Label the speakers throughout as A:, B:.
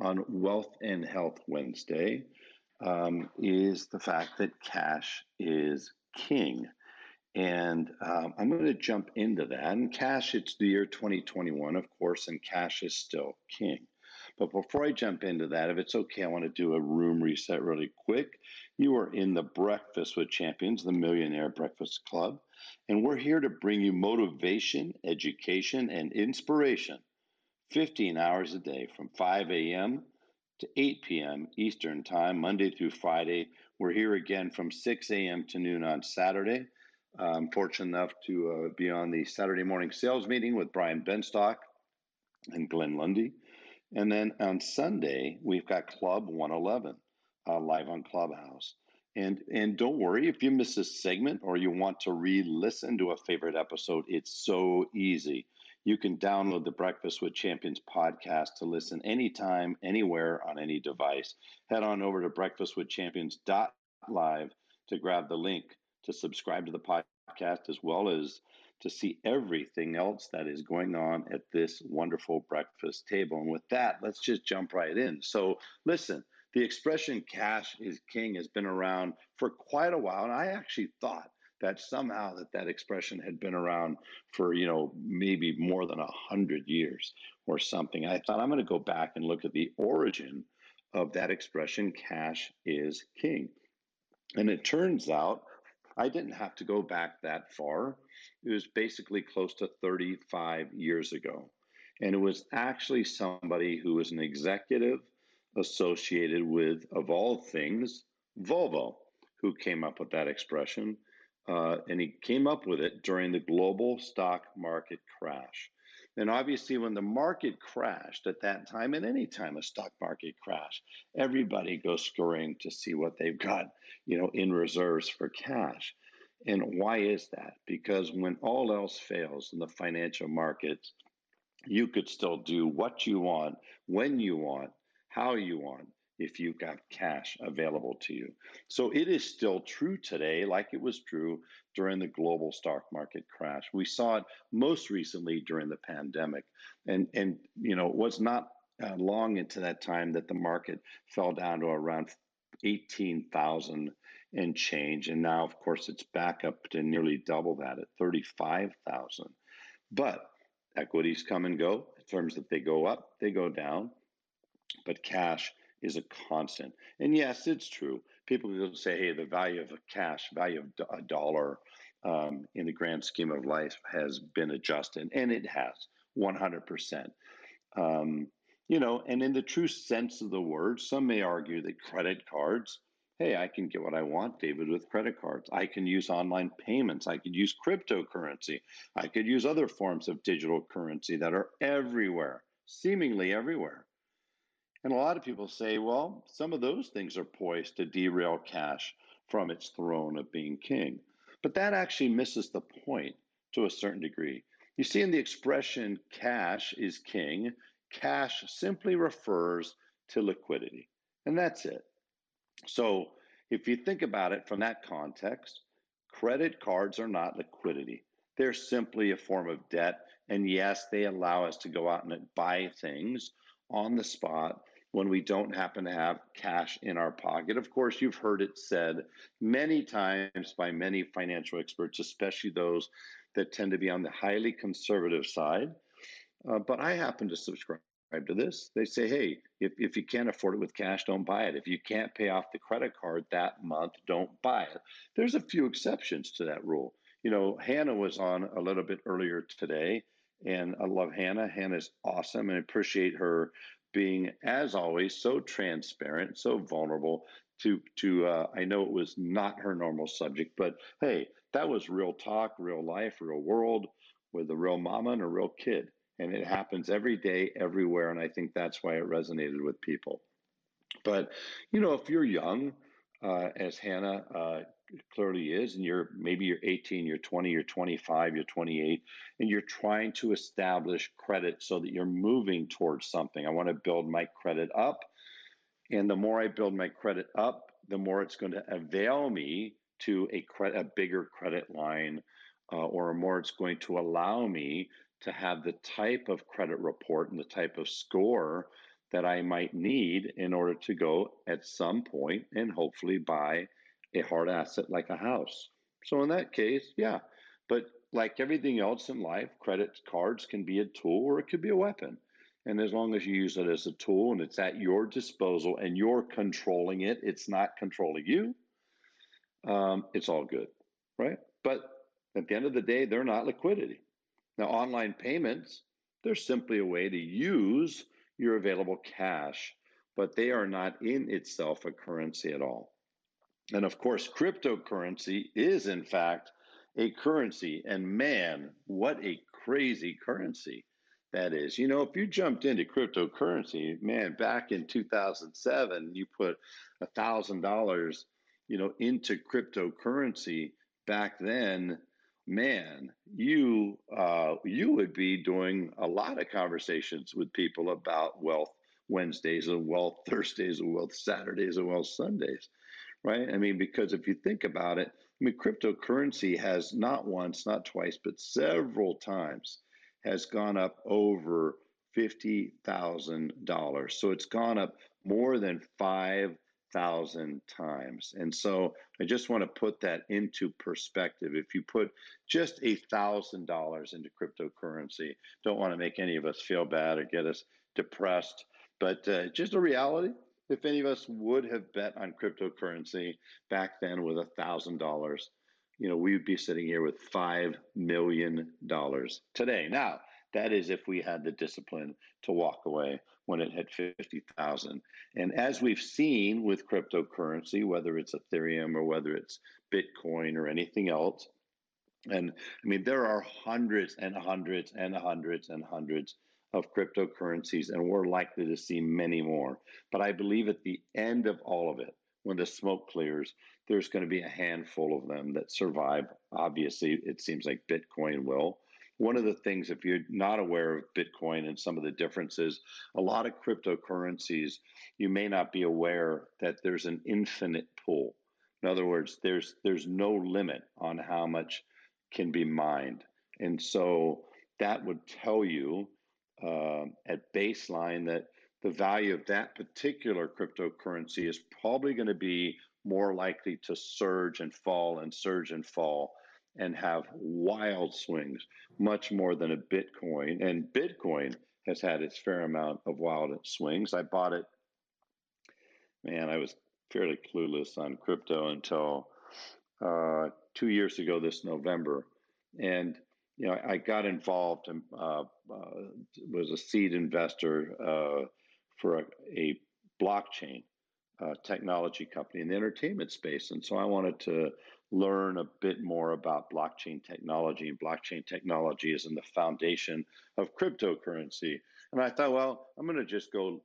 A: on Wealth and Health Wednesday um, is the fact that cash is king. And um, I'm going to jump into that. And cash, it's the year 2021, of course, and cash is still king. But before I jump into that, if it's okay, I want to do a room reset really quick. You are in the Breakfast with Champions, the Millionaire Breakfast Club, and we're here to bring you motivation, education, and inspiration 15 hours a day from 5 a.m. to 8 p.m. Eastern Time, Monday through Friday. We're here again from 6 a.m. to noon on Saturday. I'm fortunate enough to uh, be on the Saturday morning sales meeting with Brian Benstock and Glenn Lundy. And then on Sunday, we've got Club 111 uh, live on Clubhouse. And, and don't worry if you miss a segment or you want to re listen to a favorite episode, it's so easy. You can download the Breakfast with Champions podcast to listen anytime, anywhere, on any device. Head on over to breakfastwithchampions.live to grab the link to subscribe to the podcast as well as to see everything else that is going on at this wonderful breakfast table. And with that, let's just jump right in. So, listen, the expression cash is king has been around for quite a while. And I actually thought that somehow that that expression had been around for you know maybe more than a hundred years or something. I thought I'm going to go back and look at the origin of that expression, cash is king. And it turns out I didn't have to go back that far. It was basically close to 35 years ago. And it was actually somebody who was an executive associated with, of all things, Volvo, who came up with that expression. Uh, and he came up with it during the global stock market crash. And obviously, when the market crashed at that time, and any time a stock market crash, everybody goes scurrying to see what they've got, you know, in reserves for cash. And why is that? Because when all else fails in the financial markets, you could still do what you want, when you want, how you want, if you've got cash available to you. So it is still true today, like it was true during the global stock market crash. We saw it most recently during the pandemic. And, and you know, it was not uh, long into that time that the market fell down to around 18,000 and change. And now, of course, it's back up to nearly double that at 35,000. But equities come and go in terms that they go up, they go down. But cash is a constant. And yes, it's true. People will say, hey, the value of a cash, value of a dollar um, in the grand scheme of life has been adjusted, and it has 100%. Um, you know, and in the true sense of the word, some may argue that credit cards, hey, I can get what I want, David, with credit cards. I can use online payments. I could use cryptocurrency. I could use other forms of digital currency that are everywhere, seemingly everywhere. And a lot of people say, well, some of those things are poised to derail cash from its throne of being king. But that actually misses the point to a certain degree. You see, in the expression cash is king, cash simply refers to liquidity, and that's it. So if you think about it from that context, credit cards are not liquidity. They're simply a form of debt. And yes, they allow us to go out and buy things on the spot when we don't happen to have cash in our pocket. Of course, you've heard it said many times by many financial experts, especially those that tend to be on the highly conservative side. Uh, but I happen to subscribe to this. They say, hey, if, if you can't afford it with cash, don't buy it. If you can't pay off the credit card that month, don't buy it. There's a few exceptions to that rule. You know, Hannah was on a little bit earlier today, and I love Hannah. Hannah's awesome and I appreciate her being, as always, so transparent, so vulnerable. To to uh, I know it was not her normal subject, but hey, that was real talk, real life, real world with a real mama and a real kid and it happens every day, everywhere. And I think that's why it resonated with people. But, you know, if you're young, uh, as Hannah uh, clearly is, and you're maybe you're 18, you're 20, you're 25, you're 28, and you're trying to establish credit so that you're moving towards something. I want to build my credit up. And the more I build my credit up, the more it's going to avail me to a, credit, a bigger credit line, uh, or more it's going to allow me to have the type of credit report and the type of score that I might need in order to go at some point and hopefully buy a hard asset like a house. So, in that case, yeah. But like everything else in life, credit cards can be a tool or it could be a weapon. And as long as you use it as a tool and it's at your disposal and you're controlling it, it's not controlling you, um, it's all good, right? But at the end of the day, they're not liquidity. Now, online payments, they're simply a way to use your available cash, but they are not in itself a currency at all. And of course, cryptocurrency is, in fact, a currency. And man, what a crazy currency that is. You know, if you jumped into cryptocurrency, man, back in 2007, you put a thousand dollars, you know, into cryptocurrency back then, man, you uh, you would be doing a lot of conversations with people about wealth Wednesdays and wealth Thursdays and wealth Saturdays and wealth Sundays, right? I mean, because if you think about it, I mean, cryptocurrency has not once, not twice, but several times has gone up over fifty thousand dollars. So it's gone up more than five thousand times. And so I just want to put that into perspective. If you put just a thousand dollars into cryptocurrency, don't want to make any of us feel bad or get us depressed, but uh, just a reality. If any of us would have bet on cryptocurrency back then with a thousand dollars, you know, we would be sitting here with five million dollars today. Now, that is if we had the discipline to walk away when it hit 50,000. And as we've seen with cryptocurrency, whether it's Ethereum or whether it's Bitcoin or anything else, and I mean, there are hundreds and hundreds and hundreds and hundreds of cryptocurrencies, and we're likely to see many more. But I believe at the end of all of it, when the smoke clears, there's going to be a handful of them that survive. Obviously, it seems like Bitcoin will. One of the things, if you're not aware of Bitcoin and some of the differences, a lot of cryptocurrencies, you may not be aware that there's an infinite pool. In other words, there's there's no limit on how much can be mined, and so that would tell you uh, at baseline that the value of that particular cryptocurrency is probably going to be more likely to surge and fall and surge and fall and have wild swings, much more than a Bitcoin. And Bitcoin has had its fair amount of wild swings. I bought it, man, I was fairly clueless on crypto until uh, two years ago this November. And you know, I got involved and uh, uh, was a seed investor uh, for a, a blockchain uh, technology company in the entertainment space, and so I wanted to learn a bit more about blockchain technology. And blockchain technology is in the foundation of cryptocurrency. And I thought, well, I'm going to just go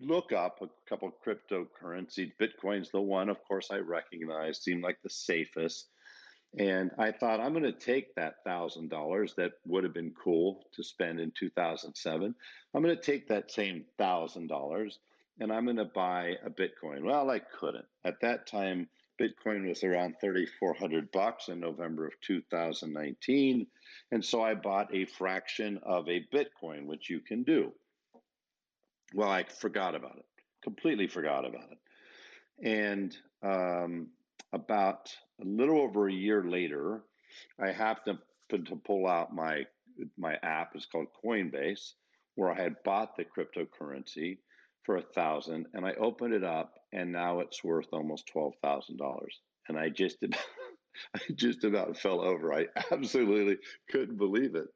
A: look up a couple cryptocurrencies. Bitcoin's the one, of course, I recognize, seemed like the safest. And I thought, I'm going to take that $1,000 that would have been cool to spend in 2007. I'm going to take that same $1,000 and I'm going to buy a Bitcoin. Well, I couldn't. At that time, Bitcoin was around 3,400 bucks in November of 2019. And so I bought a fraction of a Bitcoin, which you can do. Well, I forgot about it, completely forgot about it. And um, about a little over a year later, I happened to, pull out my my app. It's called Coinbase, where I had bought the cryptocurrency for a thousand, and I opened it up, and now it's worth almost twelve thousand dollars. And I just I just about fell over. I absolutely couldn't believe it.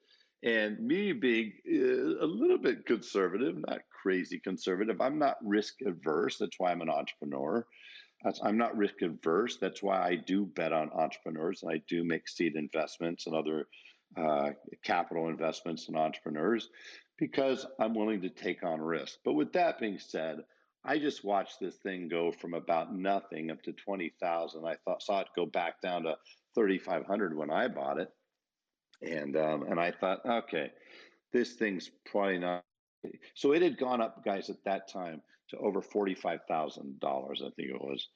A: And me being uh, a little bit conservative, not crazy conservative, I'm not risk averse. That's why I'm an entrepreneur. I'm not risk averse. That's why I do bet on entrepreneurs and I do make seed investments and other uh, capital investments in entrepreneurs because I'm willing to take on risk. But with that being said, I just watched this thing go from about nothing up to 20,000. I thought saw it go back down to 3,500 when I bought it. And um, and I thought, okay, this thing's probably not. So it had gone up, guys, at that time to over $45,000. I think it was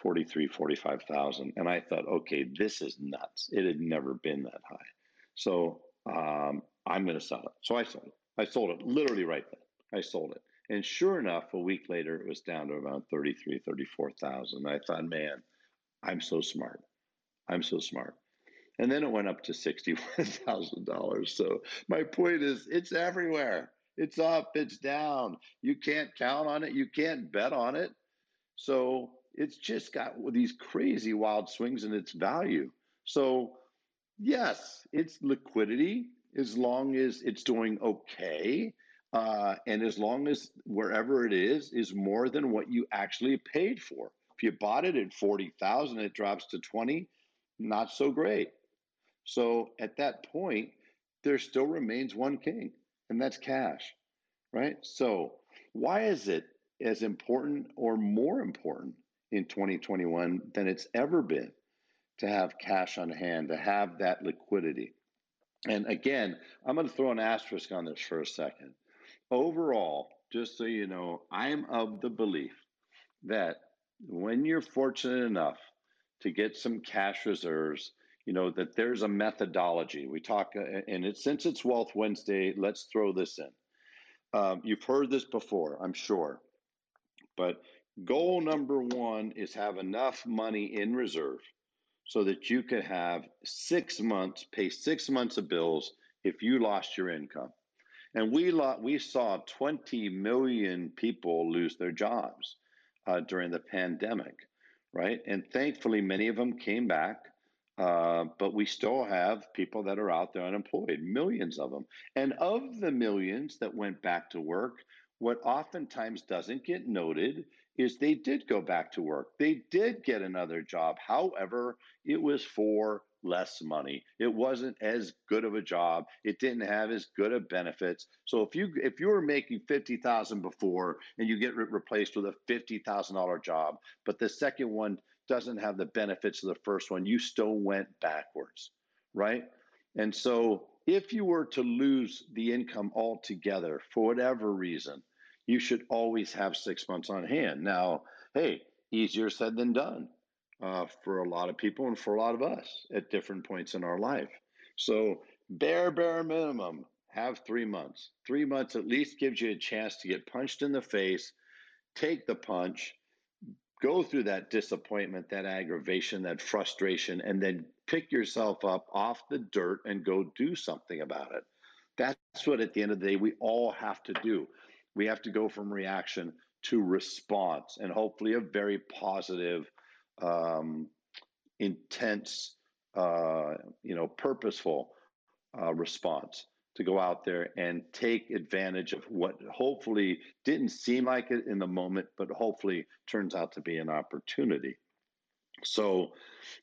A: 43, 45,000. And I thought, okay, this is nuts. It had never been that high. So um, I'm going to sell it. So I sold it. I sold it literally right then. I sold it. And sure enough, a week later, it was down to around 33, 34,000. I thought, man, I'm so smart. I'm so smart. And then it went up to $61,000. So my point is, it's everywhere. It's up, it's down. You can't count on it, you can't bet on it. So it's just got these crazy wild swings in its value. So, yes, it's liquidity as long as it's doing okay. Uh, and as long as wherever it is is more than what you actually paid for. If you bought it at 40,000, it drops to 20, not so great. So at that point, there still remains one king and that's cash, right? So, why is it as important or more important in 2021 than it's ever been to have cash on hand, to have that liquidity? And again, I'm going to throw an asterisk on this for a second. Overall, just so you know, I'm of the belief that when you're fortunate enough to get some cash reserves, you know that there's a methodology. We talk, uh, and it's since it's Wealth Wednesday. Let's throw this in. Um, you've heard this before, I'm sure, but goal number one is have enough money in reserve so that you could have six months, pay six months of bills if you lost your income. And we lo- we saw 20 million people lose their jobs uh, during the pandemic, right? And thankfully, many of them came back. Uh, but we still have people that are out there unemployed, millions of them. And of the millions that went back to work, what oftentimes doesn't get noted is they did go back to work. They did get another job. However, it was for less money. It wasn't as good of a job. It didn't have as good of benefits. So if you if you were making 50,000 before and you get re- replaced with a $50,000 job, but the second one doesn't have the benefits of the first one, you still went backwards, right? And so if you were to lose the income altogether for whatever reason, you should always have six months on hand. Now, hey, easier said than done uh, for a lot of people and for a lot of us at different points in our life. So, bare, bare minimum, have three months. Three months at least gives you a chance to get punched in the face, take the punch, go through that disappointment, that aggravation, that frustration, and then pick yourself up off the dirt and go do something about it. That's what, at the end of the day, we all have to do. We have to go from reaction to response, and hopefully, a very positive, um, intense, uh, you know, purposeful uh, response to go out there and take advantage of what hopefully didn't seem like it in the moment, but hopefully turns out to be an opportunity. So,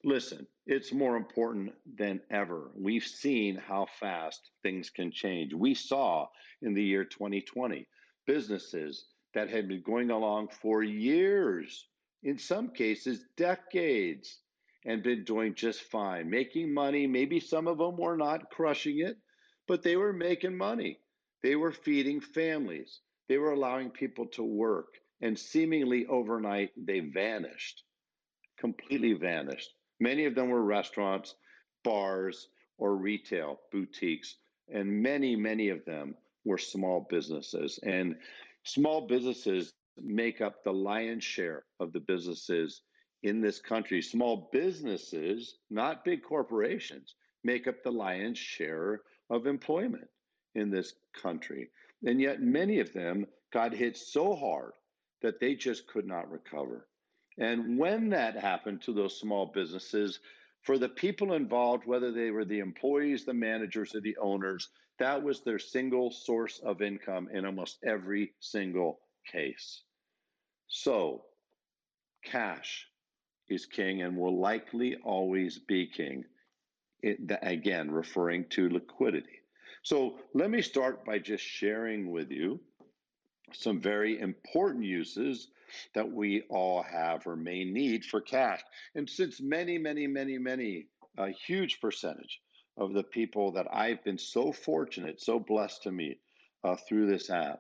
A: listen, it's more important than ever. We've seen how fast things can change. We saw in the year 2020 businesses that had been going along for years, in some cases, decades, and been doing just fine, making money. Maybe some of them were not crushing it, but they were making money. They were feeding families. They were allowing people to work. And seemingly overnight, they vanished, completely vanished. Many of them were restaurants, bars, or retail boutiques. And many, many of them were small businesses. And small businesses make up the lion's share of the businesses in this country. Small businesses, not big corporations, make up the lion's share of employment in this country. And yet, many of them got hit so hard that they just could not recover. And when that happened to those small businesses, for the people involved, whether they were the employees, the managers, or the owners, that was their single source of income in almost every single case. So, cash is king and will likely always be king. It, again, referring to liquidity. So, let me start by just sharing with you some very important uses that we all have or may need for cash. And since many, many, many, many, a huge percentage of the people that I've been so fortunate, so blessed to meet uh, through this app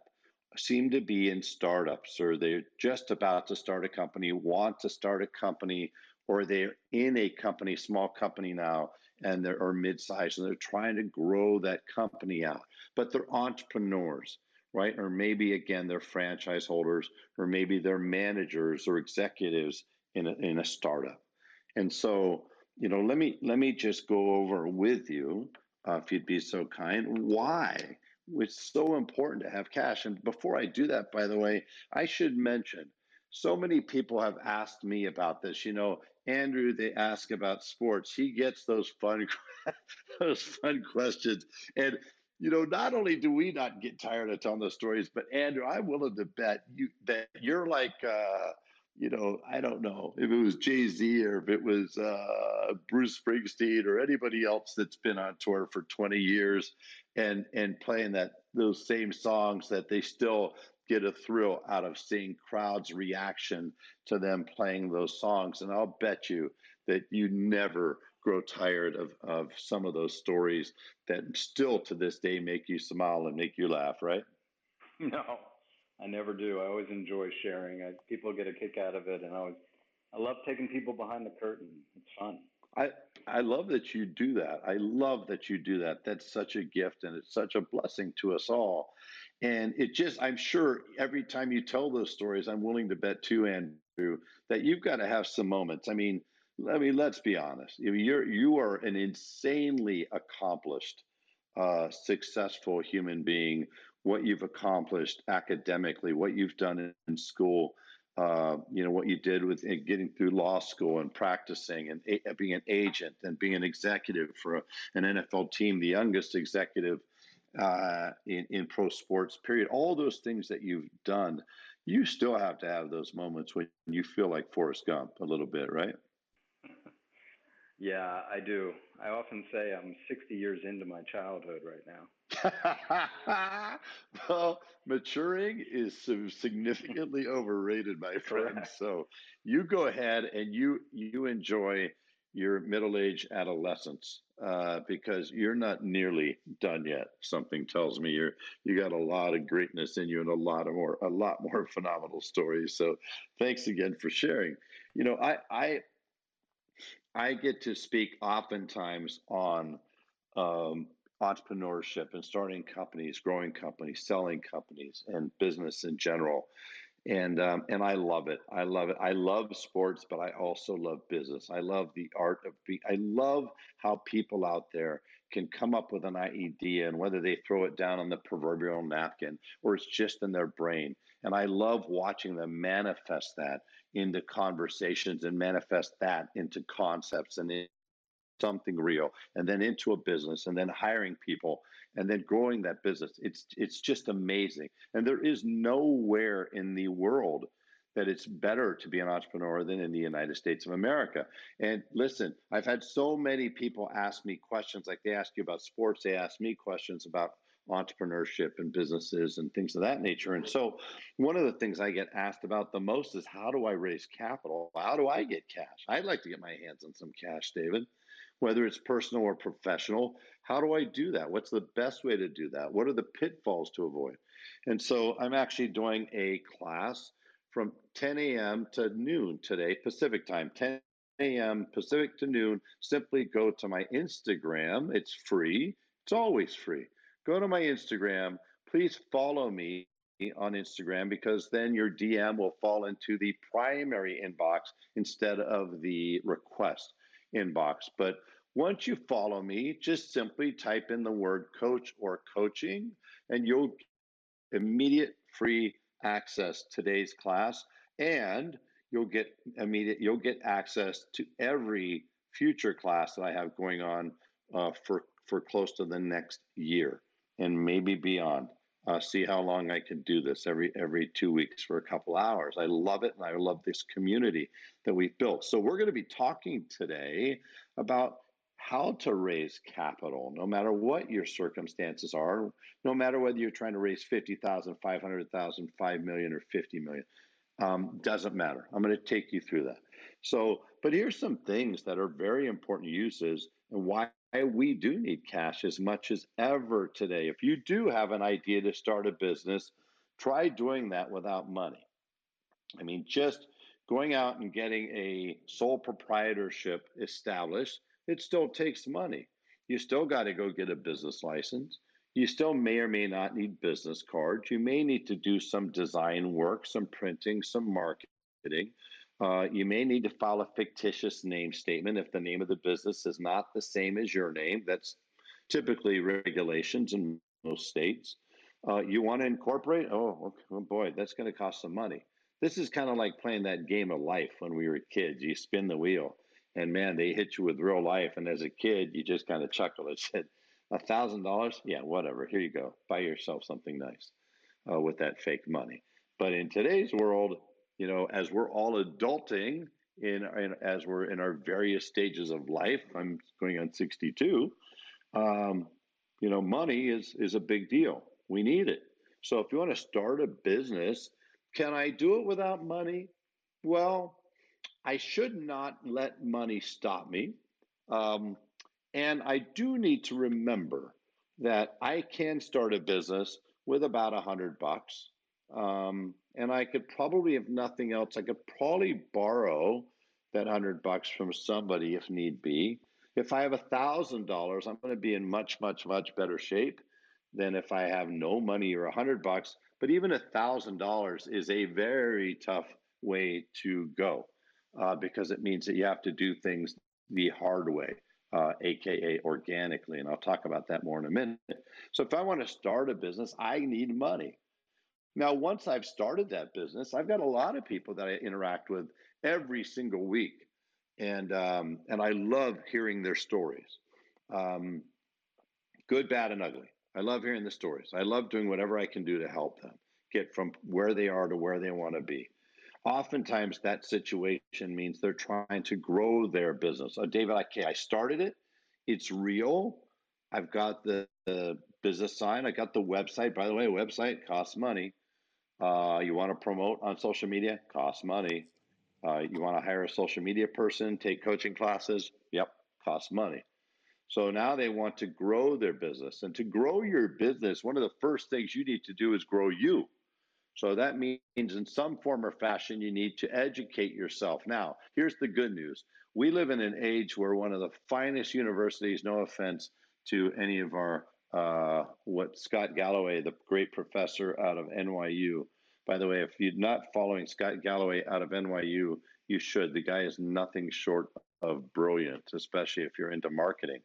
A: seem to be in startups or they're just about to start a company, want to start a company, or they're in a company, small company now, and they're or mid-sized, and they're trying to grow that company out. But they're entrepreneurs right? Or maybe again, they're franchise holders, or maybe they're managers or executives in a, in a startup. And so, you know, let me let me just go over with you, uh, if you'd be so kind, why it's so important to have cash. And before I do that, by the way, I should mention so many people have asked me about this. You know, Andrew, they ask about sports. He gets those fun, those fun questions, and you know, not only do we not get tired of telling those stories, but Andrew, I'm willing to bet you that you're like, uh, you know, I don't know if it was Jay Z or if it was uh, Bruce Springsteen or anybody else that's been on tour for 20 years and and playing that those same songs that they still get a thrill out of seeing crowds' reaction to them playing those songs. And I'll bet you that you never grow tired of, of some of those stories that still to this day make you smile and make you laugh, right?
B: No, I never do. I always enjoy sharing. I, people get a kick out of it, and I always I love taking people behind the curtain. It's fun.
A: I I love that you do that. I love that you do that. That's such a gift, and it's such a blessing to us all. And it just, I'm sure every time you tell those stories, I'm willing to bet too, Andrew, that you've got to have some moments. I mean, I mean, let's be honest. You're you are an insanely accomplished, uh, successful human being. What you've accomplished academically, what you've done in school, uh, you know, what you did with getting through law school and practicing and a, being an agent and being an executive for a, an NFL team, the youngest executive uh, in in pro sports. Period. All those things that you've done, you still have to have those moments when you feel like Forrest Gump a little bit, right?
B: Yeah, I do. I often say I'm 60 years into my childhood right now.
A: well, maturing is significantly overrated, my friend. So you go ahead and you you enjoy your middle age adolescence uh, because you're not nearly done yet. Something tells me you're you got a lot of greatness in you and a lot of more a lot more phenomenal stories. So thanks again for sharing. You know, I I I get to speak oftentimes on um, entrepreneurship and starting companies, growing companies, selling companies, and business in general. And um, and I love it. I love it. I love sports, but I also love business. I love the art of being. I love how people out there can come up with an idea, and whether they throw it down on the proverbial napkin or it's just in their brain. And I love watching them manifest that into conversations and manifest that into concepts and something real and then into a business and then hiring people and then growing that business it's it's just amazing and there is nowhere in the world that it's better to be an entrepreneur than in the United States of America. And listen, I've had so many people ask me questions like they ask you about sports, they ask me questions about entrepreneurship and businesses and things of that nature. And so, one of the things I get asked about the most is how do I raise capital? How do I get cash? I'd like to get my hands on some cash, David, whether it's personal or professional. How do I do that? What's the best way to do that? What are the pitfalls to avoid? And so, I'm actually doing a class from 10 a.m. to noon today, Pacific time, 10 a.m. Pacific to noon. Simply go to my Instagram. It's free. It's always free go to my Instagram. Please follow me on Instagram because then your DM will fall into the primary inbox instead of the request inbox. But once you follow me, just simply type in the word coach or coaching and you'll immediate free access to today's class and you'll get immediate you'll get access to every future class that I have going on uh, for for close to the next year and maybe beyond. Uh, see how long I can do this every every two weeks for a couple hours. I love it, and I love this community that we've built. So we're going to be talking today about how to raise capital, no matter what your circumstances are, no matter whether you're trying to raise 50,000, 500,000, 5 million, or 50 million. Um, doesn't matter. I'm going to take you through that. So, but here's some things that are very important uses and why we do need cash as much as ever today. If you do have an idea to start a business, try doing that without money. I mean, just going out and getting a sole proprietorship established, it still takes money. You still got to go get a business license. You still may or may not need business cards. You may need to do some design work, some printing, some marketing. Uh, you may need to file a fictitious name statement if the name of the business is not the same as your name. That's typically regulations in most states. Uh, you want to incorporate? Oh, oh boy, that's going to cost some money. This is kind of like playing that game of life when we were kids. You spin the wheel, and man, they hit you with real life. And as a kid, you just kind of chuckle and said, "A thousand dollars? Yeah, whatever. Here you go. Buy yourself something nice uh, with that fake money." But in today's world, you know, as we're all adulting in, in as we're in our various stages of life, I'm going on 62. Um, you know, money is is a big deal. We need it. So if you want to start a business, can I do it without money? Well, I should not let money stop me. Um, and I do need to remember that I can start a business with about a hundred bucks. Um, and I could probably, if nothing else, I could probably borrow that hundred bucks from somebody if need be. If I have a thousand dollars, I'm going to be in much, much, much better shape than if I have no money or a hundred bucks. But even a thousand dollars is a very tough way to go uh, because it means that you have to do things the hard way, uh, aka organically. And I'll talk about that more in a minute. So if I want to start a business, I need money. Now, once I've started that business, I've got a lot of people that I interact with every single week, and um, and I love hearing their stories, um, good, bad, and ugly. I love hearing the stories. I love doing whatever I can do to help them get from where they are to where they want to be. Oftentimes, that situation means they're trying to grow their business. Uh, David, okay, I started it. It's real. I've got the, the business sign. I got the website. By the way, website costs money. Uh, you want to promote on social media? Costs money. Uh, you want to hire a social media person, take coaching classes? Yep, costs money. So now they want to grow their business. And to grow your business, one of the first things you need to do is grow you. So that means in some form or fashion, you need to educate yourself. Now, here's the good news we live in an age where one of the finest universities, no offense to any of our uh, what Scott Galloway, the great professor out of NYU. By the way, if you're not following Scott Galloway out of NYU, you should. The guy is nothing short of brilliant, especially if you're into marketing.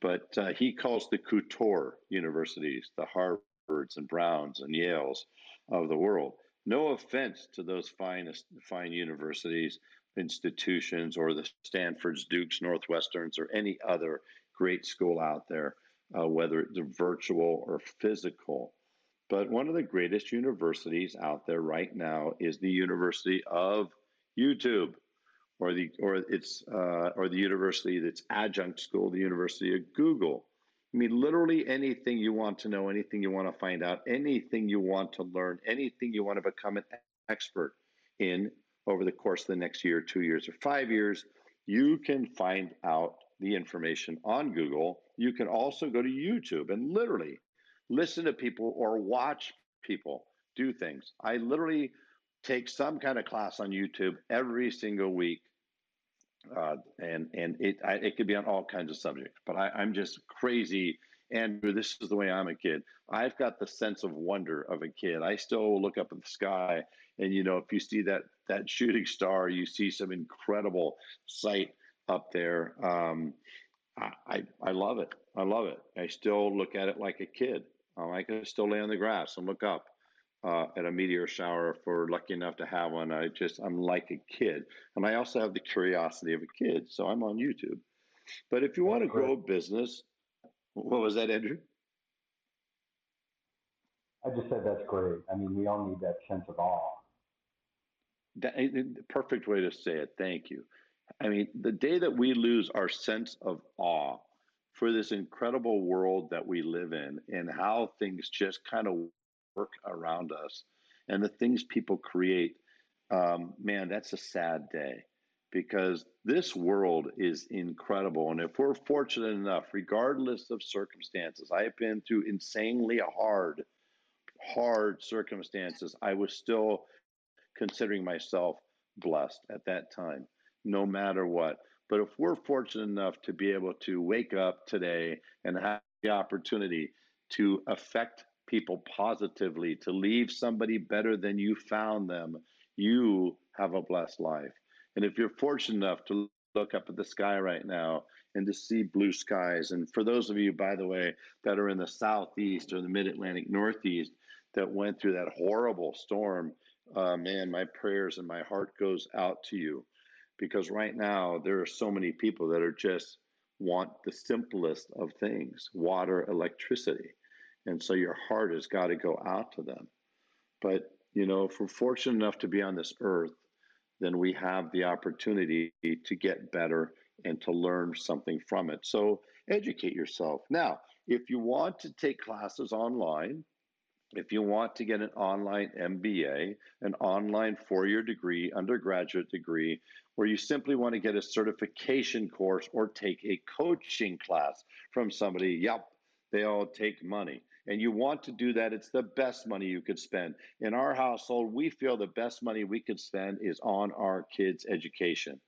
A: But uh, he calls the couture universities, the Harvards and Browns and Yales of the world. No offense to those finest, fine universities, institutions, or the Stanfords, Dukes, Northwesterns, or any other great school out there uh, whether it's virtual or physical. But one of the greatest universities out there right now is the University of YouTube, or the or it's uh, or the university that's adjunct school, the University of Google. I mean, literally anything you want to know, anything you want to find out, anything you want to learn, anything you want to become an expert in over the course of the next year, two years, or five years, you can find out the information on Google. You can also go to YouTube and literally listen to people or watch people do things. I literally take some kind of class on YouTube every single week. Uh, and and it I, it could be on all kinds of subjects, but I, I'm just crazy Andrew, this is the way I'm a kid. I've got the sense of wonder of a kid. I still look up at the sky, and you know, if you see that that shooting star, you see some incredible sight up there. Um, I, I, I love it. I love it. I still look at it like a kid. I can still lay on the grass and look up uh, at a meteor shower if we're lucky enough to have one. I just I'm like a kid, and I also have the curiosity of a kid. So I'm on YouTube. But if you want to grow a business, what was that, Andrew?
B: I just said that's great. I mean, we all need that sense of awe.
A: That, the perfect way to say it. Thank you. I mean, the day that we lose our sense of awe for this incredible world that we live in and how things just kind of work around us and the things people create, um, man, that's a sad day because this world is incredible. And if we're fortunate enough, regardless of circumstances, I have been through insanely hard, hard circumstances. I was still considering myself blessed at that time, no matter what. But if we're fortunate enough to be able to wake up today and have the opportunity to affect people positively, to leave somebody better than you found them, you have a blessed life. And if you're fortunate enough to look up at the sky right now and to see blue skies, and for those of you, by the way, that are in the southeast or the mid Atlantic northeast that went through that horrible storm, uh, man, my prayers and my heart goes out to you because right now there are so many people that are just want the simplest of things water, electricity. And so your heart has got to go out to them. But, you know, if we're fortunate enough to be on this earth, then we have the opportunity to get better and to learn something from it. So educate yourself. Now, if you want to take classes online, if you want to get an online MBA, an online four year degree, undergraduate degree, where you simply want to get a certification course or take a coaching class from somebody, yep, they all take money and you want to do that, it's the best money you could spend. In our household, we feel the best money we could spend is on our kids' education.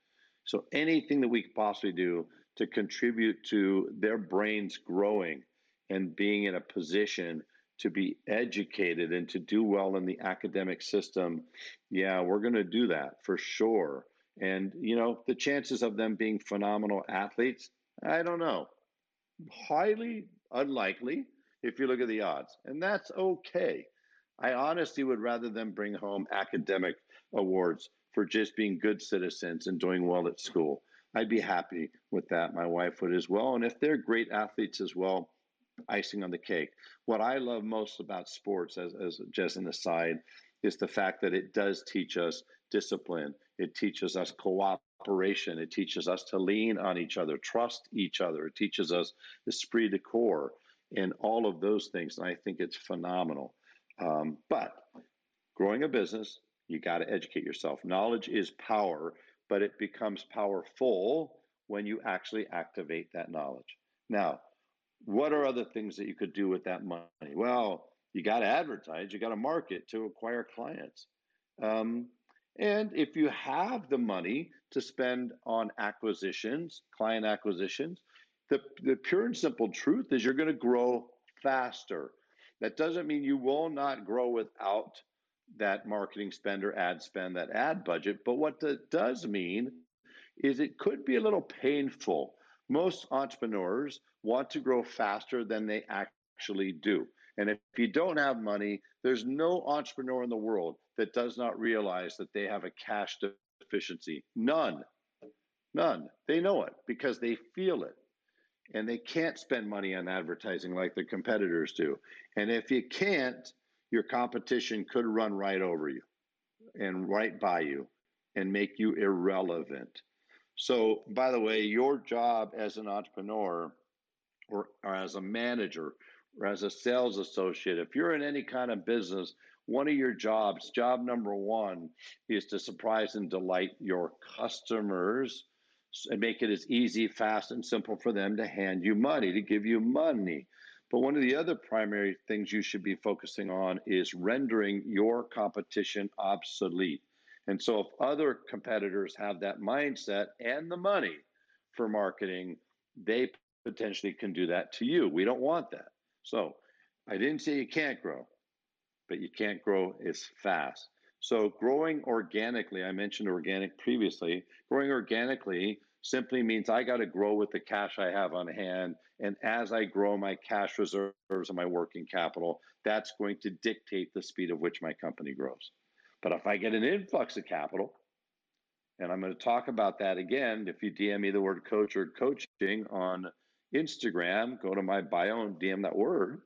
A: So anything that we could possibly do to contribute to their brains growing and being in a position to be educated and to do well in the academic system, yeah, we're going to do that for sure. And, you know, the chances of them being phenomenal athletes, I don't know. Highly unlikely, if you look at the odds. And that's okay. I honestly would rather them bring home academic awards for just being good citizens and doing well at school. I'd be happy with that. My wife would as well. And if they're great athletes as well, icing on the cake. What I love most about sports, as, as just an aside, is the fact that it does teach us discipline. It teaches us cooperation. It teaches us to lean on each other, trust each other. It teaches us esprit de corps and all of those things. And I think it's phenomenal. Um, but growing a business, you got to educate yourself. Knowledge is power, but it becomes powerful when you actually activate that knowledge. Now, what are other things that you could do with that money? Well, you got to advertise, you got to market to acquire clients. Um, and if you have the money to spend on acquisitions, client acquisitions, the, the pure and simple truth is you're going to grow faster. That doesn't mean you will not grow without that marketing spend or ad spend, that ad budget. But what that does mean is it could be a little painful. Most entrepreneurs want to grow faster than they actually do. And if you don't have money, there's no entrepreneur in the world that does not realize that they have a cash deficiency. None. None. They know it because they feel it and they can't spend money on advertising like their competitors do. And if you can't, your competition could run right over you and right by you and make you irrelevant. So, by the way, your job as an entrepreneur or, or as a manager or as a sales associate, if you're in any kind of business, one of your jobs, job number one, is to surprise and delight your customers and make it as easy, fast, and simple for them to hand you money, to give you money. But one of the other primary things you should be focusing on is rendering your competition obsolete. And so, if other competitors have that mindset and the money for marketing, they potentially can do that to you. We don't want that. So, I didn't say you can't grow, but you can't grow as fast. So, growing organically, I mentioned organic previously, growing organically simply means I got to grow with the cash I have on hand. And as I grow my cash reserves and my working capital, that's going to dictate the speed of which my company grows. But if I get an influx of capital, and I'm going to talk about that again, if you DM me the word coach or coaching on Instagram, go to my bio and DM that word.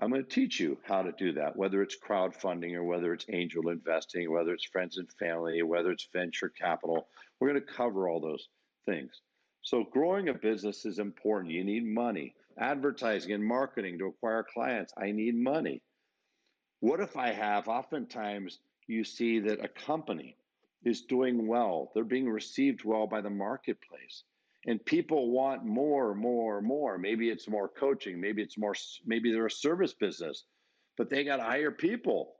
A: I'm going to teach you how to do that, whether it's crowdfunding or whether it's angel investing, whether it's friends and family, whether it's venture capital. We're going to cover all those things. So, growing a business is important. You need money. Advertising and marketing to acquire clients, I need money. What if I have oftentimes you see that a company is doing well, they're being received well by the marketplace. And people want more, more, more. Maybe it's more coaching, maybe it's more, maybe they're a service business, but they got to hire people.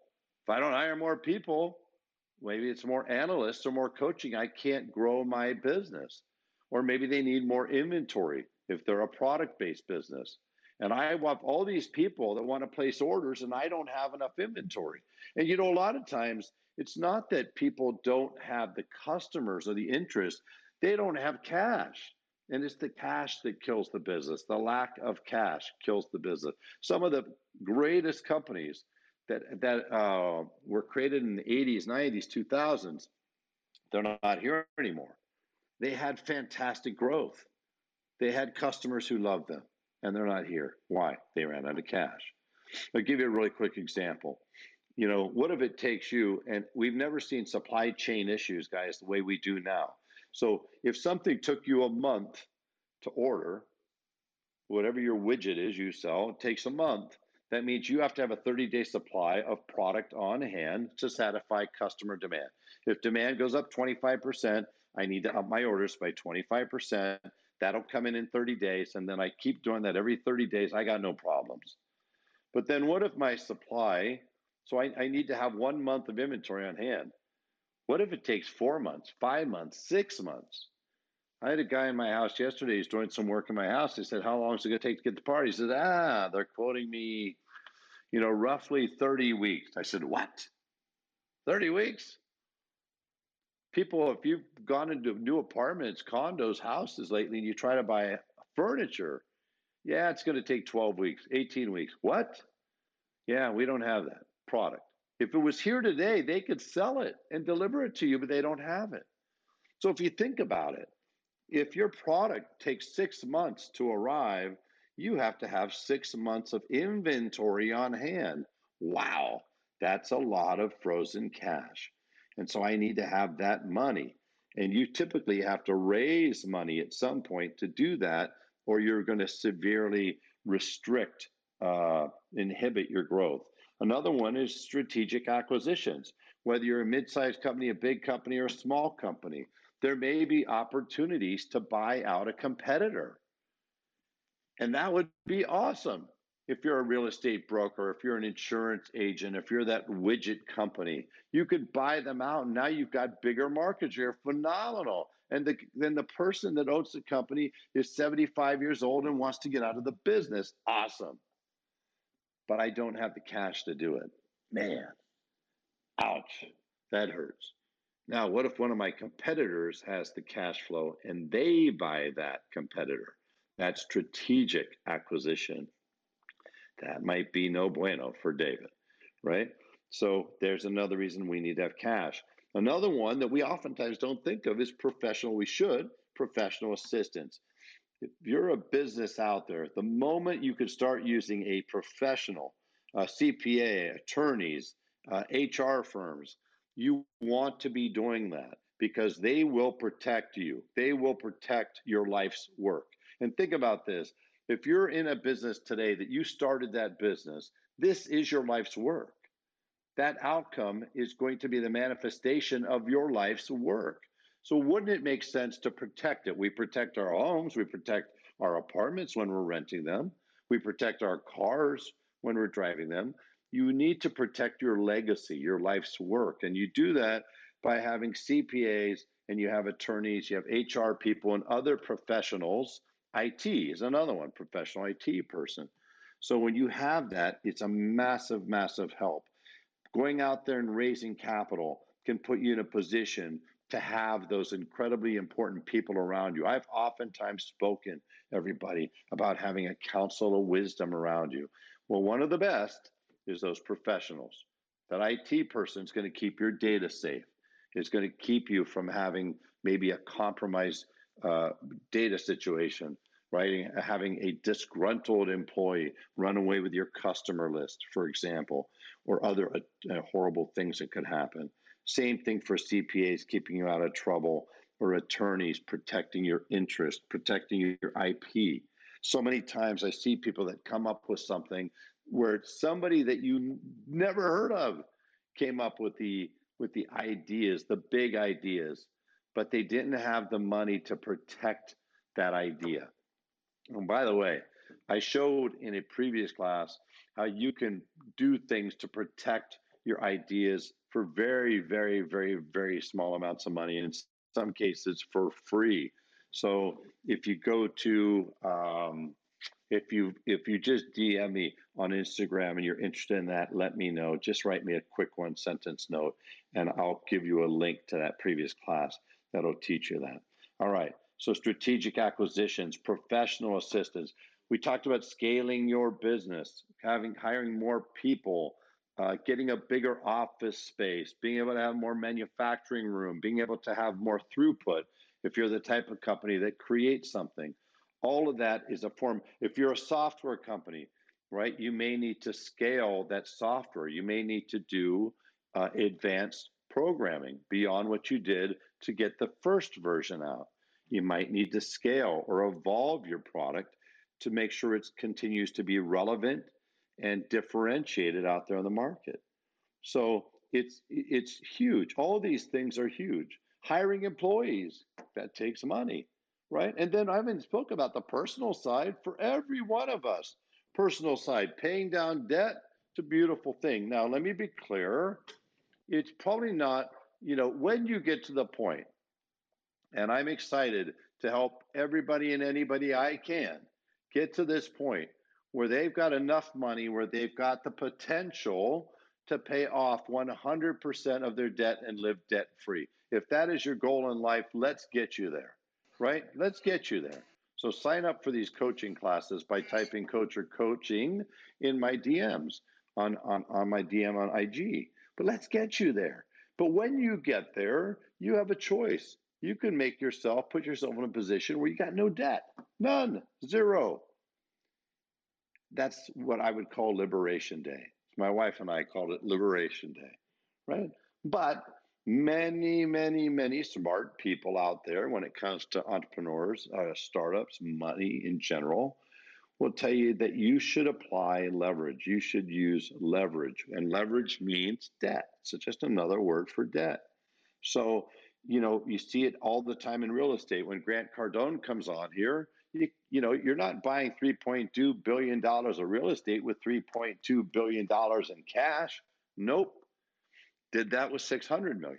A: If I don't hire more people, maybe it's more analysts or more coaching. I can't grow my business. Or maybe they need more inventory if they're a product based business. And I have all these people that want to place orders, and I don't have enough inventory. And you know, a lot of times it's not that people don't have the customers or the interest, they don't have cash. And it's the cash that kills the business. The lack of cash kills the business. Some of the greatest companies that, that uh, were created in the 80s, 90s, 2000s, they're not here anymore. They had fantastic growth. They had customers who loved them and they're not here. Why? They ran out of cash. I'll give you a really quick example. You know, what if it takes you, and we've never seen supply chain issues, guys, the way we do now. So if something took you a month to order, whatever your widget is you sell, it takes a month. That means you have to have a 30 day supply of product on hand to satisfy customer demand. If demand goes up 25%, I need to up my orders by 25%. That'll come in in 30 days. And then I keep doing that every 30 days. I got no problems. But then what if my supply, so I, I need to have one month of inventory on hand. What if it takes four months, five months, six months? I had a guy in my house yesterday. He's doing some work in my house. He said, How long is it going to take to get the part? He said, Ah, they're quoting me, you know, roughly 30 weeks. I said, What? 30 weeks? People, if you've gone into new apartments, condos, houses lately, and you try to buy furniture, yeah, it's going to take 12 weeks, 18 weeks. What? Yeah, we don't have that product. If it was here today, they could sell it and deliver it to you, but they don't have it. So if you think about it, if your product takes six months to arrive, you have to have six months of inventory on hand. Wow, that's a lot of frozen cash. And so I need to have that money. And you typically have to raise money at some point to do that, or you're going to severely restrict, uh, inhibit your growth. Another one is strategic acquisitions. Whether you're a mid sized company, a big company, or a small company, there may be opportunities to buy out a competitor. And that would be awesome if you're a real estate broker, if you're an insurance agent, if you're that widget company, you could buy them out. And now you've got bigger market share. Phenomenal. And the, then the person that owns the company is 75 years old and wants to get out of the business. Awesome. But I don't have the cash to do it. Man, ouch. That hurts. Now, what if one of my competitors has the cash flow and they buy that competitor? That's strategic acquisition that might be no bueno for David, right? So there's another reason we need to have cash. Another one that we oftentimes don't think of is professional, we should, professional assistance. If you're a business out there, the moment you can start using a professional, CPA, attorneys, uh, HR firms, you want to be doing that because they will protect you. They will protect your life's work. And think about this If you're in a business today that you started that business, this is your life's work. That outcome is going to be the manifestation of your life's work. So, wouldn't it make sense to protect it? We protect our homes, we protect our apartments when we're renting them, we protect our cars when we're driving them. You need to protect your legacy, your life's work. And you do that by having CPAs and you have attorneys, you have HR people and other professionals. IT is another one, professional IT person. So when you have that, it's a massive, massive help. Going out there and raising capital can put you in a position to have those incredibly important people around you. I've oftentimes spoken, everybody, about having a council of wisdom around you. Well, one of the best is those professionals. That IT person is going to keep your data safe. It's going to keep you from having maybe a compromised uh, data situation, right? Having a disgruntled employee run away with your customer list, for example, or other uh, horrible things that could happen. Same thing for CPAs keeping you out of trouble, or attorneys protecting your interest, protecting your IP. So many times I see people that come up with something where somebody that you never heard of came up with the with the ideas, the big ideas, but they didn't have the money to protect that idea. And by the way, I showed in a previous class how you can do things to protect your ideas for very, very, very, very small amounts of money, in some cases for free. So if you go to um, if you if you just DM me on Instagram and you're interested in that, let me know. Just write me a quick one sentence note, and I'll give you a link to that previous class that'll teach you that. All right. So strategic acquisitions, professional assistance. We talked about scaling your business, having hiring more people, uh, getting a bigger office space, being able to have more manufacturing room, being able to have more throughput. If you're the type of company that creates something, all of that is a form. If you're a software company, right, you may need to scale that software. You may need to do uh, advanced programming beyond what you did to get the first version out. You might need to scale or evolve your product to make sure it continues to be relevant and differentiated out there on the market. So it's it's huge. All these things are huge. Hiring employees that takes money right? And then I haven't spoke about the personal side for every one of us. Personal side, paying down debt, it's a beautiful thing. Now, let me be clear. It's probably not, you know, when you get to the point, and I'm excited to help everybody and anybody I can get to this point where they've got enough money where they've got the potential to pay off 100% of their debt and live debt free. If that is your goal in life, let's get you there right? Let's get you there. So sign up for these coaching classes by typing coach or coaching in my DMs on, on, on my DM on IG. But let's get you there. But when you get there, you have a choice. You can make yourself, put yourself in a position where you got no debt, none, zero. That's what I would call Liberation Day. My wife and I called it Liberation Day, right? But many, many, many smart people out there when it comes to entrepreneurs, uh, startups, money in general, will tell you that you should apply leverage. You should use leverage. And leverage means debt. So just another word for debt. So, you know, you see it all the time in real estate. When Grant Cardone comes on here, you, you know, you're not buying $3.2 billion of real estate with $3.2 billion in cash. Nope did that with 600 million.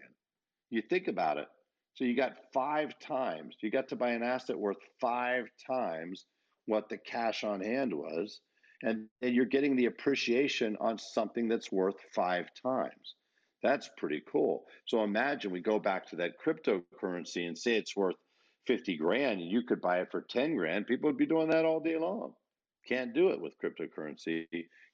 A: You think about it. So you got five times, you got to buy an asset worth five times what the cash on hand was. And, you're getting the appreciation on something that's worth five times. That's pretty cool. So imagine we go back to that cryptocurrency and say it's worth 50 grand and you could buy it for 10 grand. People would be doing that all day long. Can't do it with cryptocurrency.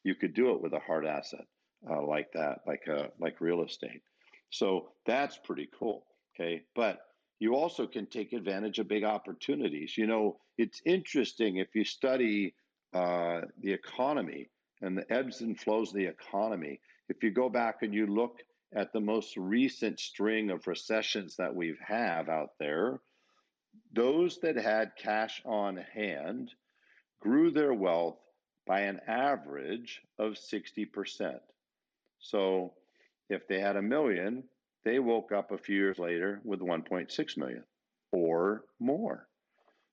A: You could do it with a hard asset uh, like that, like uh, like real estate. So that's pretty cool. Okay, but you also can take advantage of big opportunities. You know, it's interesting if you study uh, the economy and the ebbs and flows of the economy. If you go back and you look at the most recent string of recessions that we've have out there, those that had cash on hand grew their wealth by an average of 60%. So if they had a million, they woke up a few years later with 1.6 million or more.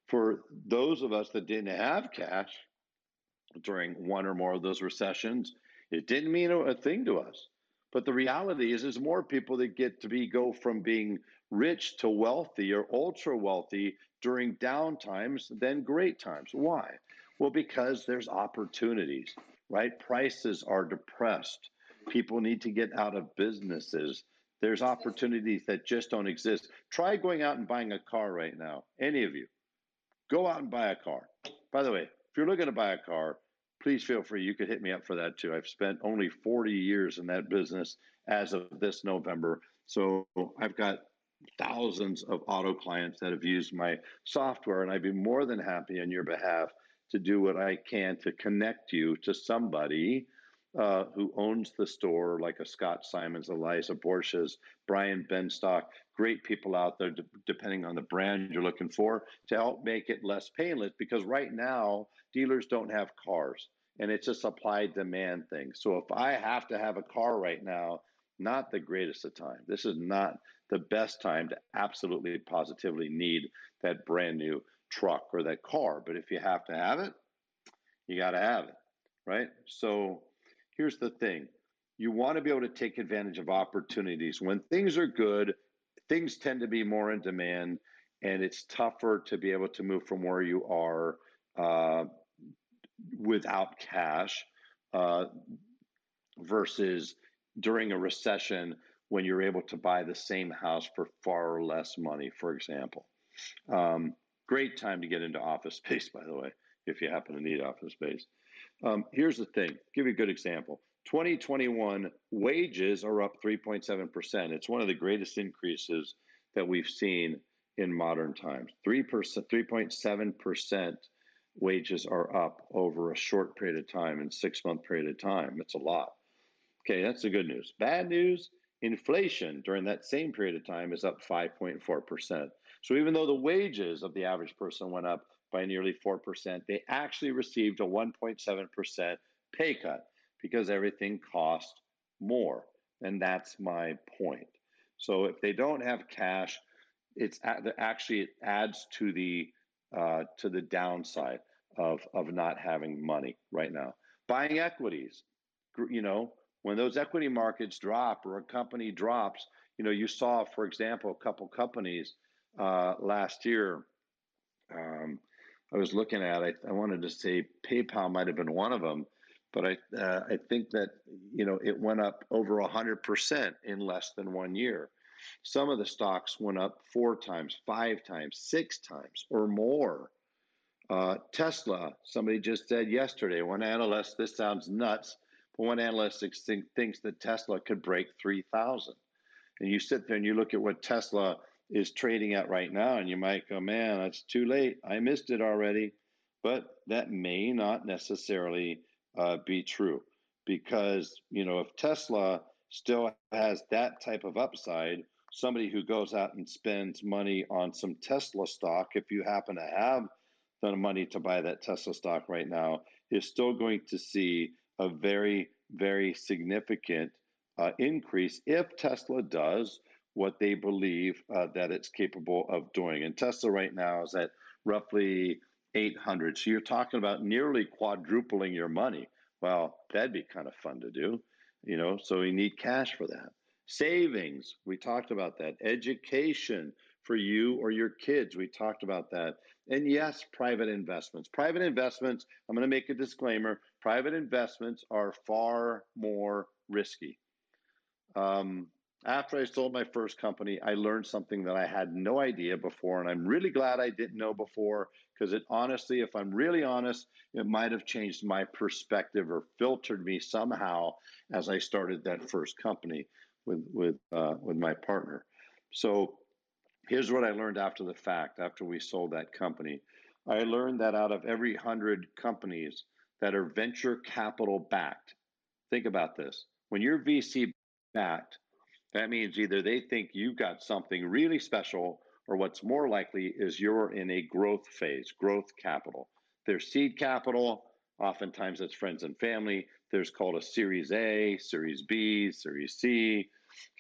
A: For those of us that didn't have cash during one or more of those recessions, it didn't mean a thing to us. But the reality is, there's more people that get to be go from being rich to wealthy or ultra wealthy during down times than great times. Why? Well, because there's opportunities, right? Prices are depressed. People need to get out of businesses. There's opportunities that just don't exist. Try going out and buying a car right now. Any of you, go out and buy a car. By the way, if you're looking to buy a car, please feel free. You could hit me up for that too. I've spent only 40 years in that business as of this November. So I've got thousands of auto clients that have used my software, and I'd be more than happy on your behalf to do what I can to connect you to somebody uh, who owns the store, like a Scott Simons, Eliza Borges, Brian Benstock, great people out there, de- depending on the brand you're looking for, to help make it less painless. Because right now, dealers don't have cars, and it's a supply demand thing. So if I have to have a car right now, not the greatest of time. This is not the best time to absolutely positively need that brand new truck or that car. But if you have to have it, you got to have it, right? So here's the thing you want to be able to take advantage of opportunities. When things are good, things tend to be more in demand, and it's tougher to be able to move from where you are uh, without cash uh, versus during a recession when you're able to buy the same house for far less money, for example. Um, great time to get into office space, by the way, if you happen to need office space. Um, here's the thing give you a good example 2021 wages are up 3.7%. It's one of the greatest increases that we've seen in modern times. 3%, 3.7% wages are up over a short period of time and six month period of time. It's a lot. Okay, that's the good news. Bad news inflation during that same period of time is up 5.4%. So even though the wages of the average person went up by nearly 4%, they actually received a 1.7% pay cut because everything costs more. And that's my point. So if they don't have cash, it's actually it adds to the uh, to the downside of of not having money right now. Buying equities, you know, when those equity markets drop or a company drops, you know, you saw, for example, a couple companies uh, last year. Um, I was looking at. I, I wanted to say PayPal might have been one of them but I uh, I think that you know it went up over hundred percent in less than one year. Some of the stocks went up four times, five times, six times, or more. Uh, Tesla, somebody just said yesterday, one analyst, this sounds nuts, but one analyst think, thinks that Tesla could break 3,000. And you sit there and you look at what Tesla is trading at right now, and you might go, man, that's too late. I missed it already. But that may not necessarily uh, be true because you know if Tesla still has that type of upside, somebody who goes out and spends money on some Tesla stock, if you happen to have the money to buy that Tesla stock right now, is still going to see a very very significant uh, increase if Tesla does what they believe uh, that it's capable of doing. And Tesla right now is at roughly 800. So you're talking about nearly quadrupling your money. Well, that'd be kind of fun to do, you know, so we need cash for that. Savings, we talked about that. Education for you or your kids, we talked about that. And yes, private investments. Private investments, I'm going to make a disclaimer private investments are far more risky. Um, after I sold my first company, I learned something that I had no idea before, and I'm really glad I didn't know before because it honestly, if I'm really honest, it might have changed my perspective or filtered me somehow as I started that first company with with uh, with my partner. So here's what I learned after the fact, after we sold that company. I learned that out of every hundred companies that are venture capital backed, think about this: when you're VC backed that means either they think you've got something really special, or what's more likely is you're in a growth phase, growth capital. There's seed capital. Oftentimes it's friends and family. There's called a Series A, Series B, Series C.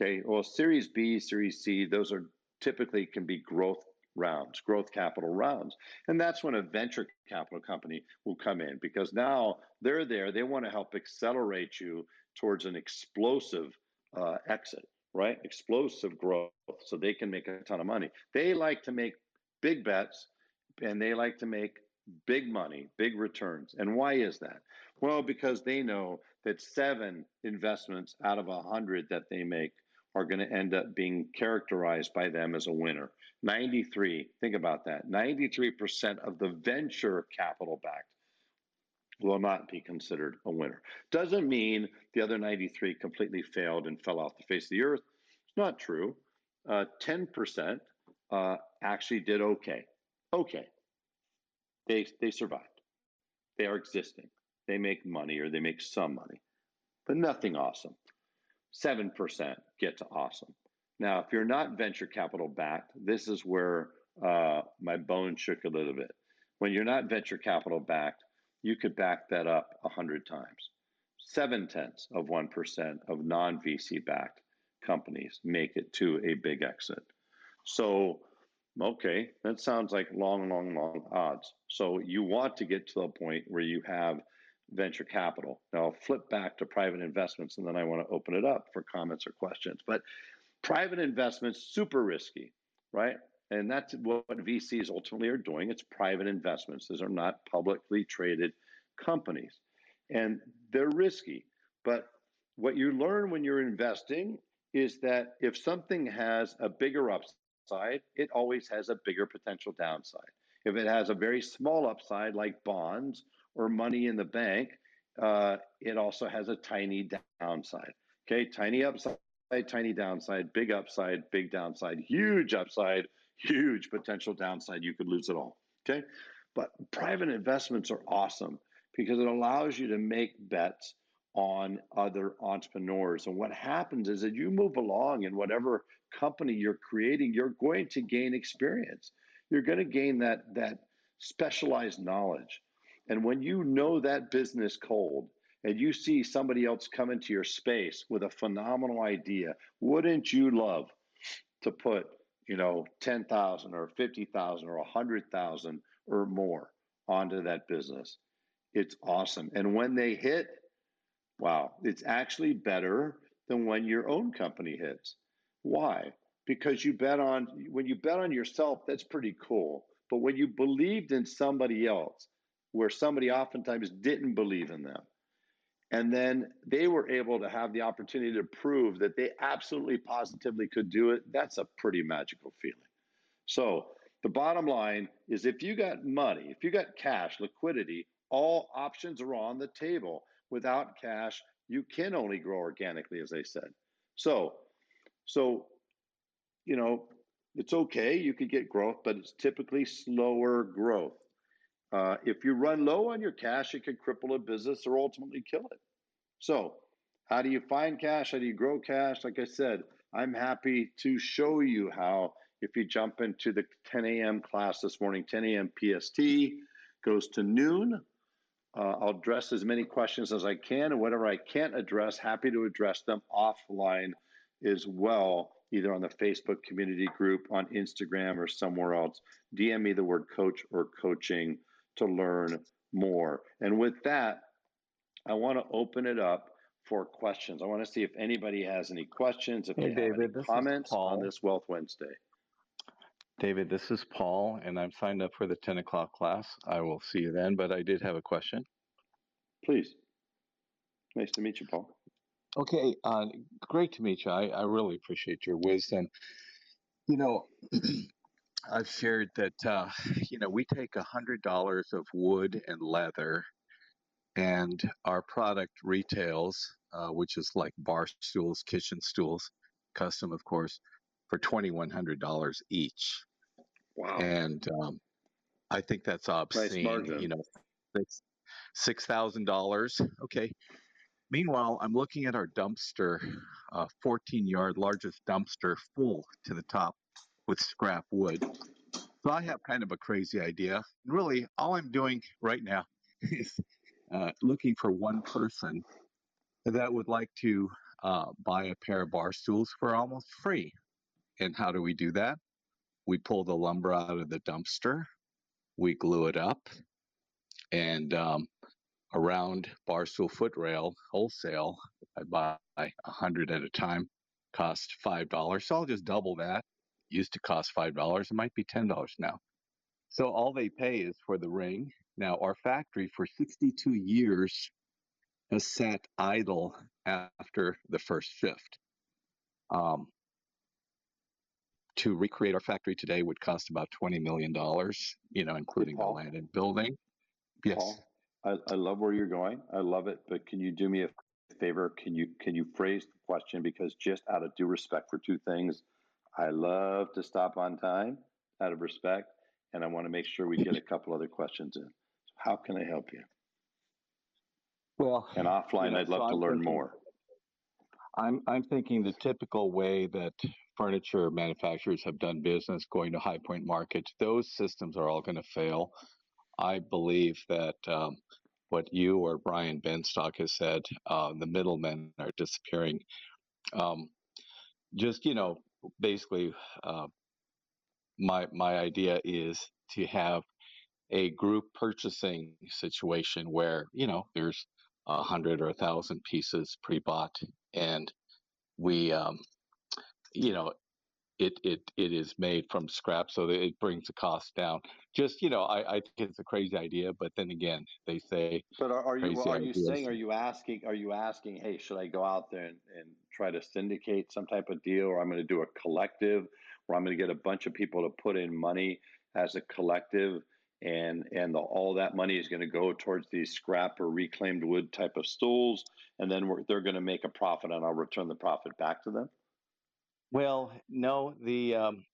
A: Okay, well, Series B, Series C, those are typically can be growth rounds, growth capital rounds. And that's when a venture capital company will come in because now they're there. They want to help accelerate you towards an explosive uh, exit, right? Explosive growth so they can make a ton of money. They like to make big bets and they like to make big money, big returns. And why is that? Well, because they know that seven investments out of a hundred that they make are going to end up being characterized by them as a winner. 93, think about that. 93% of the venture capital backed will not be considered a winner. Doesn't mean the other 93 completely failed and fell off the face of the earth. It's not true. Uh, 10% uh, actually did okay. Okay. They, they survived. They are existing. They make money or they make some money, but nothing awesome. 7% get to awesome. Now, if you're not venture capital backed, this is where uh, my bone shook a little bit. When you're not venture capital backed, you could back that up 100 times. Seven tenths of 1% of non VC backed companies make it to a big exit. So, okay, that sounds like long, long, long odds. So, you want to get to the point where you have venture capital. Now, I'll flip back to private investments and then I want to open it up for comments or questions. But private investments, super risky, right? And that's what VCs ultimately are doing. It's private investments. These are not publicly traded companies. And they're risky. But what you learn when you're investing is that if something has a bigger upside, it always has a bigger potential downside. If it has a very small upside, like bonds or money in the bank, uh, it also has a tiny downside. Okay, tiny upside, tiny downside, big upside, big downside, huge upside, huge potential downside. You could lose it all. Okay, but private investments are awesome because it allows you to make bets on other entrepreneurs. And what happens is that you move along in whatever company you're creating, you're going to gain experience. You're going to gain that that specialized knowledge. And when you know that business cold and you see somebody else come into your space with a phenomenal idea, wouldn't you love to put, you know, 10,000 or 50,000 or 100,000 or more onto that business? It's awesome. And when they hit, wow, it's actually better than when your own company hits. Why? Because you bet on when you bet on yourself, that's pretty cool. But when you believed in somebody else, where somebody oftentimes didn't believe in them. And then they were able to have the opportunity to prove that they absolutely positively could do it. That's a pretty magical feeling. So, the bottom line is if you got money, if you got cash, liquidity, all options are on the table. Without cash, you can only grow organically, as I said. So, so, you know, it's okay. You could get growth, but it's typically slower growth. Uh, if you run low on your cash, it could cripple a business or ultimately kill it. So, how do you find cash? How do you grow cash? Like I said, I'm happy to show you how. If you jump into the 10 a.m. class this morning, 10 a.m. PST goes to noon. Uh, I'll address as many questions as I can, and whatever I can't address, happy to address them offline as well, either on the Facebook community group, on Instagram, or somewhere else. DM me the word coach or coaching to learn more. And with that, I want to open it up for questions. I want to see if anybody has any questions, if hey, David, any comments on this Wealth Wednesday.
C: David, this is Paul, and I'm signed up for the 10 o'clock class. I will see you then, but I did have a question.
A: Please. Nice to meet you, Paul.
C: Okay, uh, great to meet you. I, I really appreciate your wisdom. You know, I've shared that uh, you know we take a hundred dollars of wood and leather, and our product retails, uh, which is like bar stools, kitchen stools, custom of course, for twenty one hundred dollars each.
A: Wow!
C: And um, I think that's obscene. Nice you know, six thousand dollars. Okay. Meanwhile, I'm looking at our dumpster, uh, 14 yard largest dumpster full to the top with scrap wood. So I have kind of a crazy idea. Really, all I'm doing right now is uh, looking for one person that would like to uh, buy a pair of bar stools for almost free. And how do we do that? We pull the lumber out of the dumpster, we glue it up, and um, around Barstool foot rail wholesale, I buy a hundred at a time, cost five dollars. So I'll just double that. Used to cost five dollars, it might be ten dollars now. So all they pay is for the ring. Now our factory for 62 years has sat idle after the first shift. Um, to recreate our factory today would cost about $20 million, you know, including the land and building. Yes.
A: Paul, I, I love where you're going. I love it, but can you do me a favor? Can you can you phrase the question because just out of due respect for two things, I love to stop on time out of respect, and I want to make sure we get a couple other questions in. So how can I help you?
C: Well,
A: and offline, know, I'd love so to I'm learn
C: thinking,
A: more.
C: I'm I'm thinking the typical way that furniture manufacturers have done business going to high point markets, those systems are all going to fail. I believe that um, what you or Brian Benstock has said, uh, the middlemen are disappearing. Um, just you know, basically, uh, my my idea is to have a group purchasing situation where you know there's a hundred or a thousand pieces pre-bought, and we, um, you know, it it it is made from scrap, so that it brings the cost down. Just you know, I, I think it's a crazy idea, but then again, they say.
A: But are, are you are you saying? Are you asking? Are you asking? Hey, should I go out there and, and try to syndicate some type of deal, or I'm going to do a collective, where I'm going to get a bunch of people to put in money as a collective, and and the, all that money is going to go towards these scrap or reclaimed wood type of stools, and then they're going to make a profit, and I'll return the profit back to them.
C: Well, no, the um,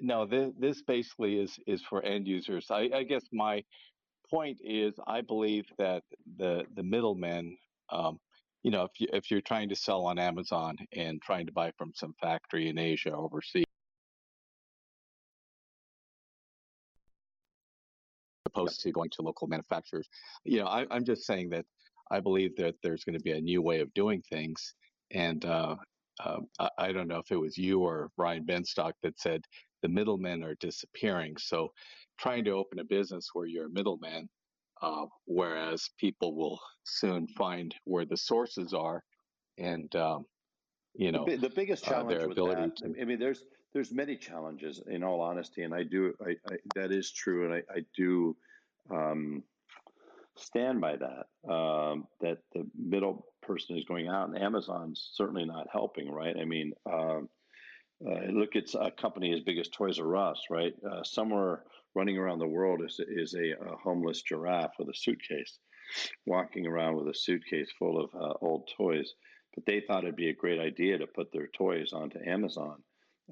C: no, this, this basically is is for end users. I, I, guess my point is, I believe that the the middlemen, um, you know, if you, if you're trying to sell on Amazon and trying to buy from some factory in Asia overseas, opposed to going to local manufacturers, you know, I, I'm just saying that I believe that there's going to be a new way of doing things, and uh, um, I, I, don't know if it was you or Brian Benstock that said the middlemen are disappearing. So trying to open a business where you're a middleman, uh, whereas people will soon find where the sources are and, um, you know,
A: the, the biggest challenge uh, with that, to, I mean, there's, there's many challenges in all honesty. And I do, I, I that is true. And I, I do, um, stand by that. Um, that the middle person is going out, and Amazon's certainly not helping, right? I mean, um, uh, look, it's a company as big as Toys R Us, right? Uh, somewhere running around the world is is a, a, homeless giraffe with a suitcase, walking around with a suitcase full of uh, old toys. But they thought it'd be a great idea to put their toys onto Amazon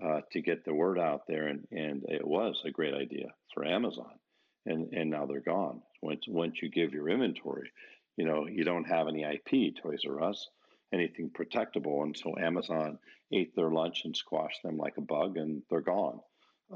A: uh, to get the word out there, and and it was a great idea for Amazon and and now they're gone. Once once you give your inventory, you know you don't have any IP Toys R Us, anything protectable, and so Amazon ate their lunch and squashed them like a bug, and they're gone.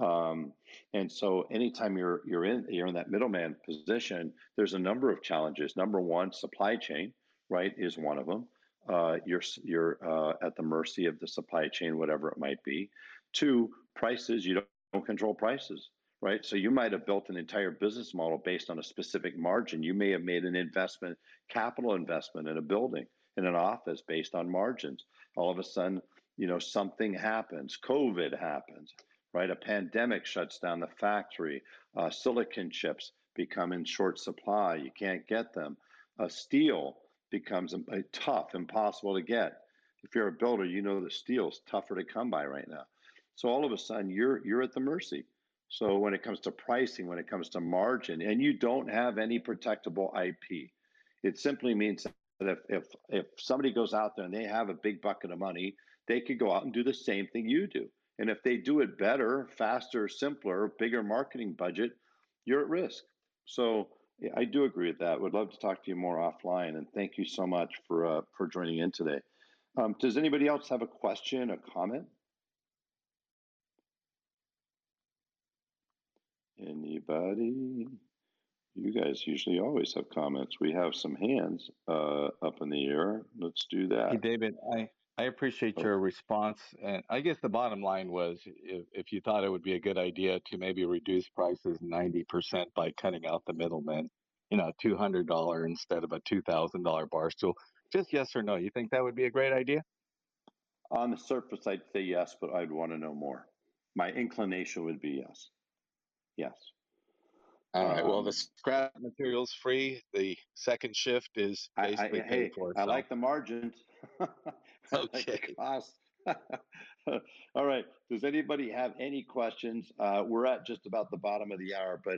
A: Um, and so anytime you're you're in you're in that middleman position, there's a number of challenges. Number one, supply chain, right, is one of them. Uh, you're you're uh, at the mercy of the supply chain, whatever it might be. Two, prices. You don't, don't control prices right? So you might have built an entire business model based on a specific margin. You may have made an investment, capital investment in a building, in an office based on margins. All of a sudden, you know, something happens, COVID happens, right? A pandemic shuts down the factory. Uh, silicon chips become in short supply. You can't get them. Uh, steel becomes a, a tough, impossible to get. If you're a builder, you know the steel's tougher to come by right now. So all of a sudden, you're you're at the mercy so when it comes to pricing, when it comes to margin, and you don't have any protectable IP, it simply means that if, if, if somebody goes out there and they have a big bucket of money, they could go out and do the same thing you do. And if they do it better, faster, simpler, bigger marketing budget, you're at risk. So yeah, I do agree with that. Would love to talk to you more offline. And thank you so much for uh, for joining in today. Um, does anybody else have a question, a comment? Anybody? You guys usually always have comments. We have some hands uh, up in the air. Let's do that.
C: Hey, David, I, I appreciate oh. your response. And I guess the bottom line was if, if you thought it would be a good idea to maybe reduce prices 90% by cutting out the middlemen, you know, $200 instead of a $2,000 bar stool, just yes or no. You think that would be a great idea?
A: On the surface, I'd say yes, but I'd want to know more. My inclination would be yes. Yes.
C: All right. Well, the um, scrap material's free. The second shift is basically
A: I, I, hey, for. I like the margins.
C: okay.
A: cost. All right. Does anybody have any questions? Uh, we're at just about the bottom of the hour, but.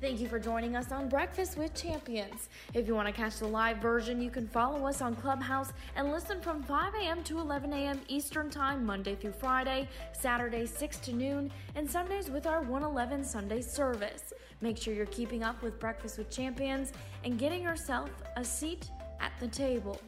D: Thank you for joining us on Breakfast with Champions. If you want to catch the live version, you can follow us on Clubhouse and listen from 5 a.m. to 11 a.m. Eastern Time, Monday through Friday, Saturday 6 to noon, and Sundays with our 111 Sunday service. Make sure you're keeping up with Breakfast with Champions and getting yourself a seat at the table.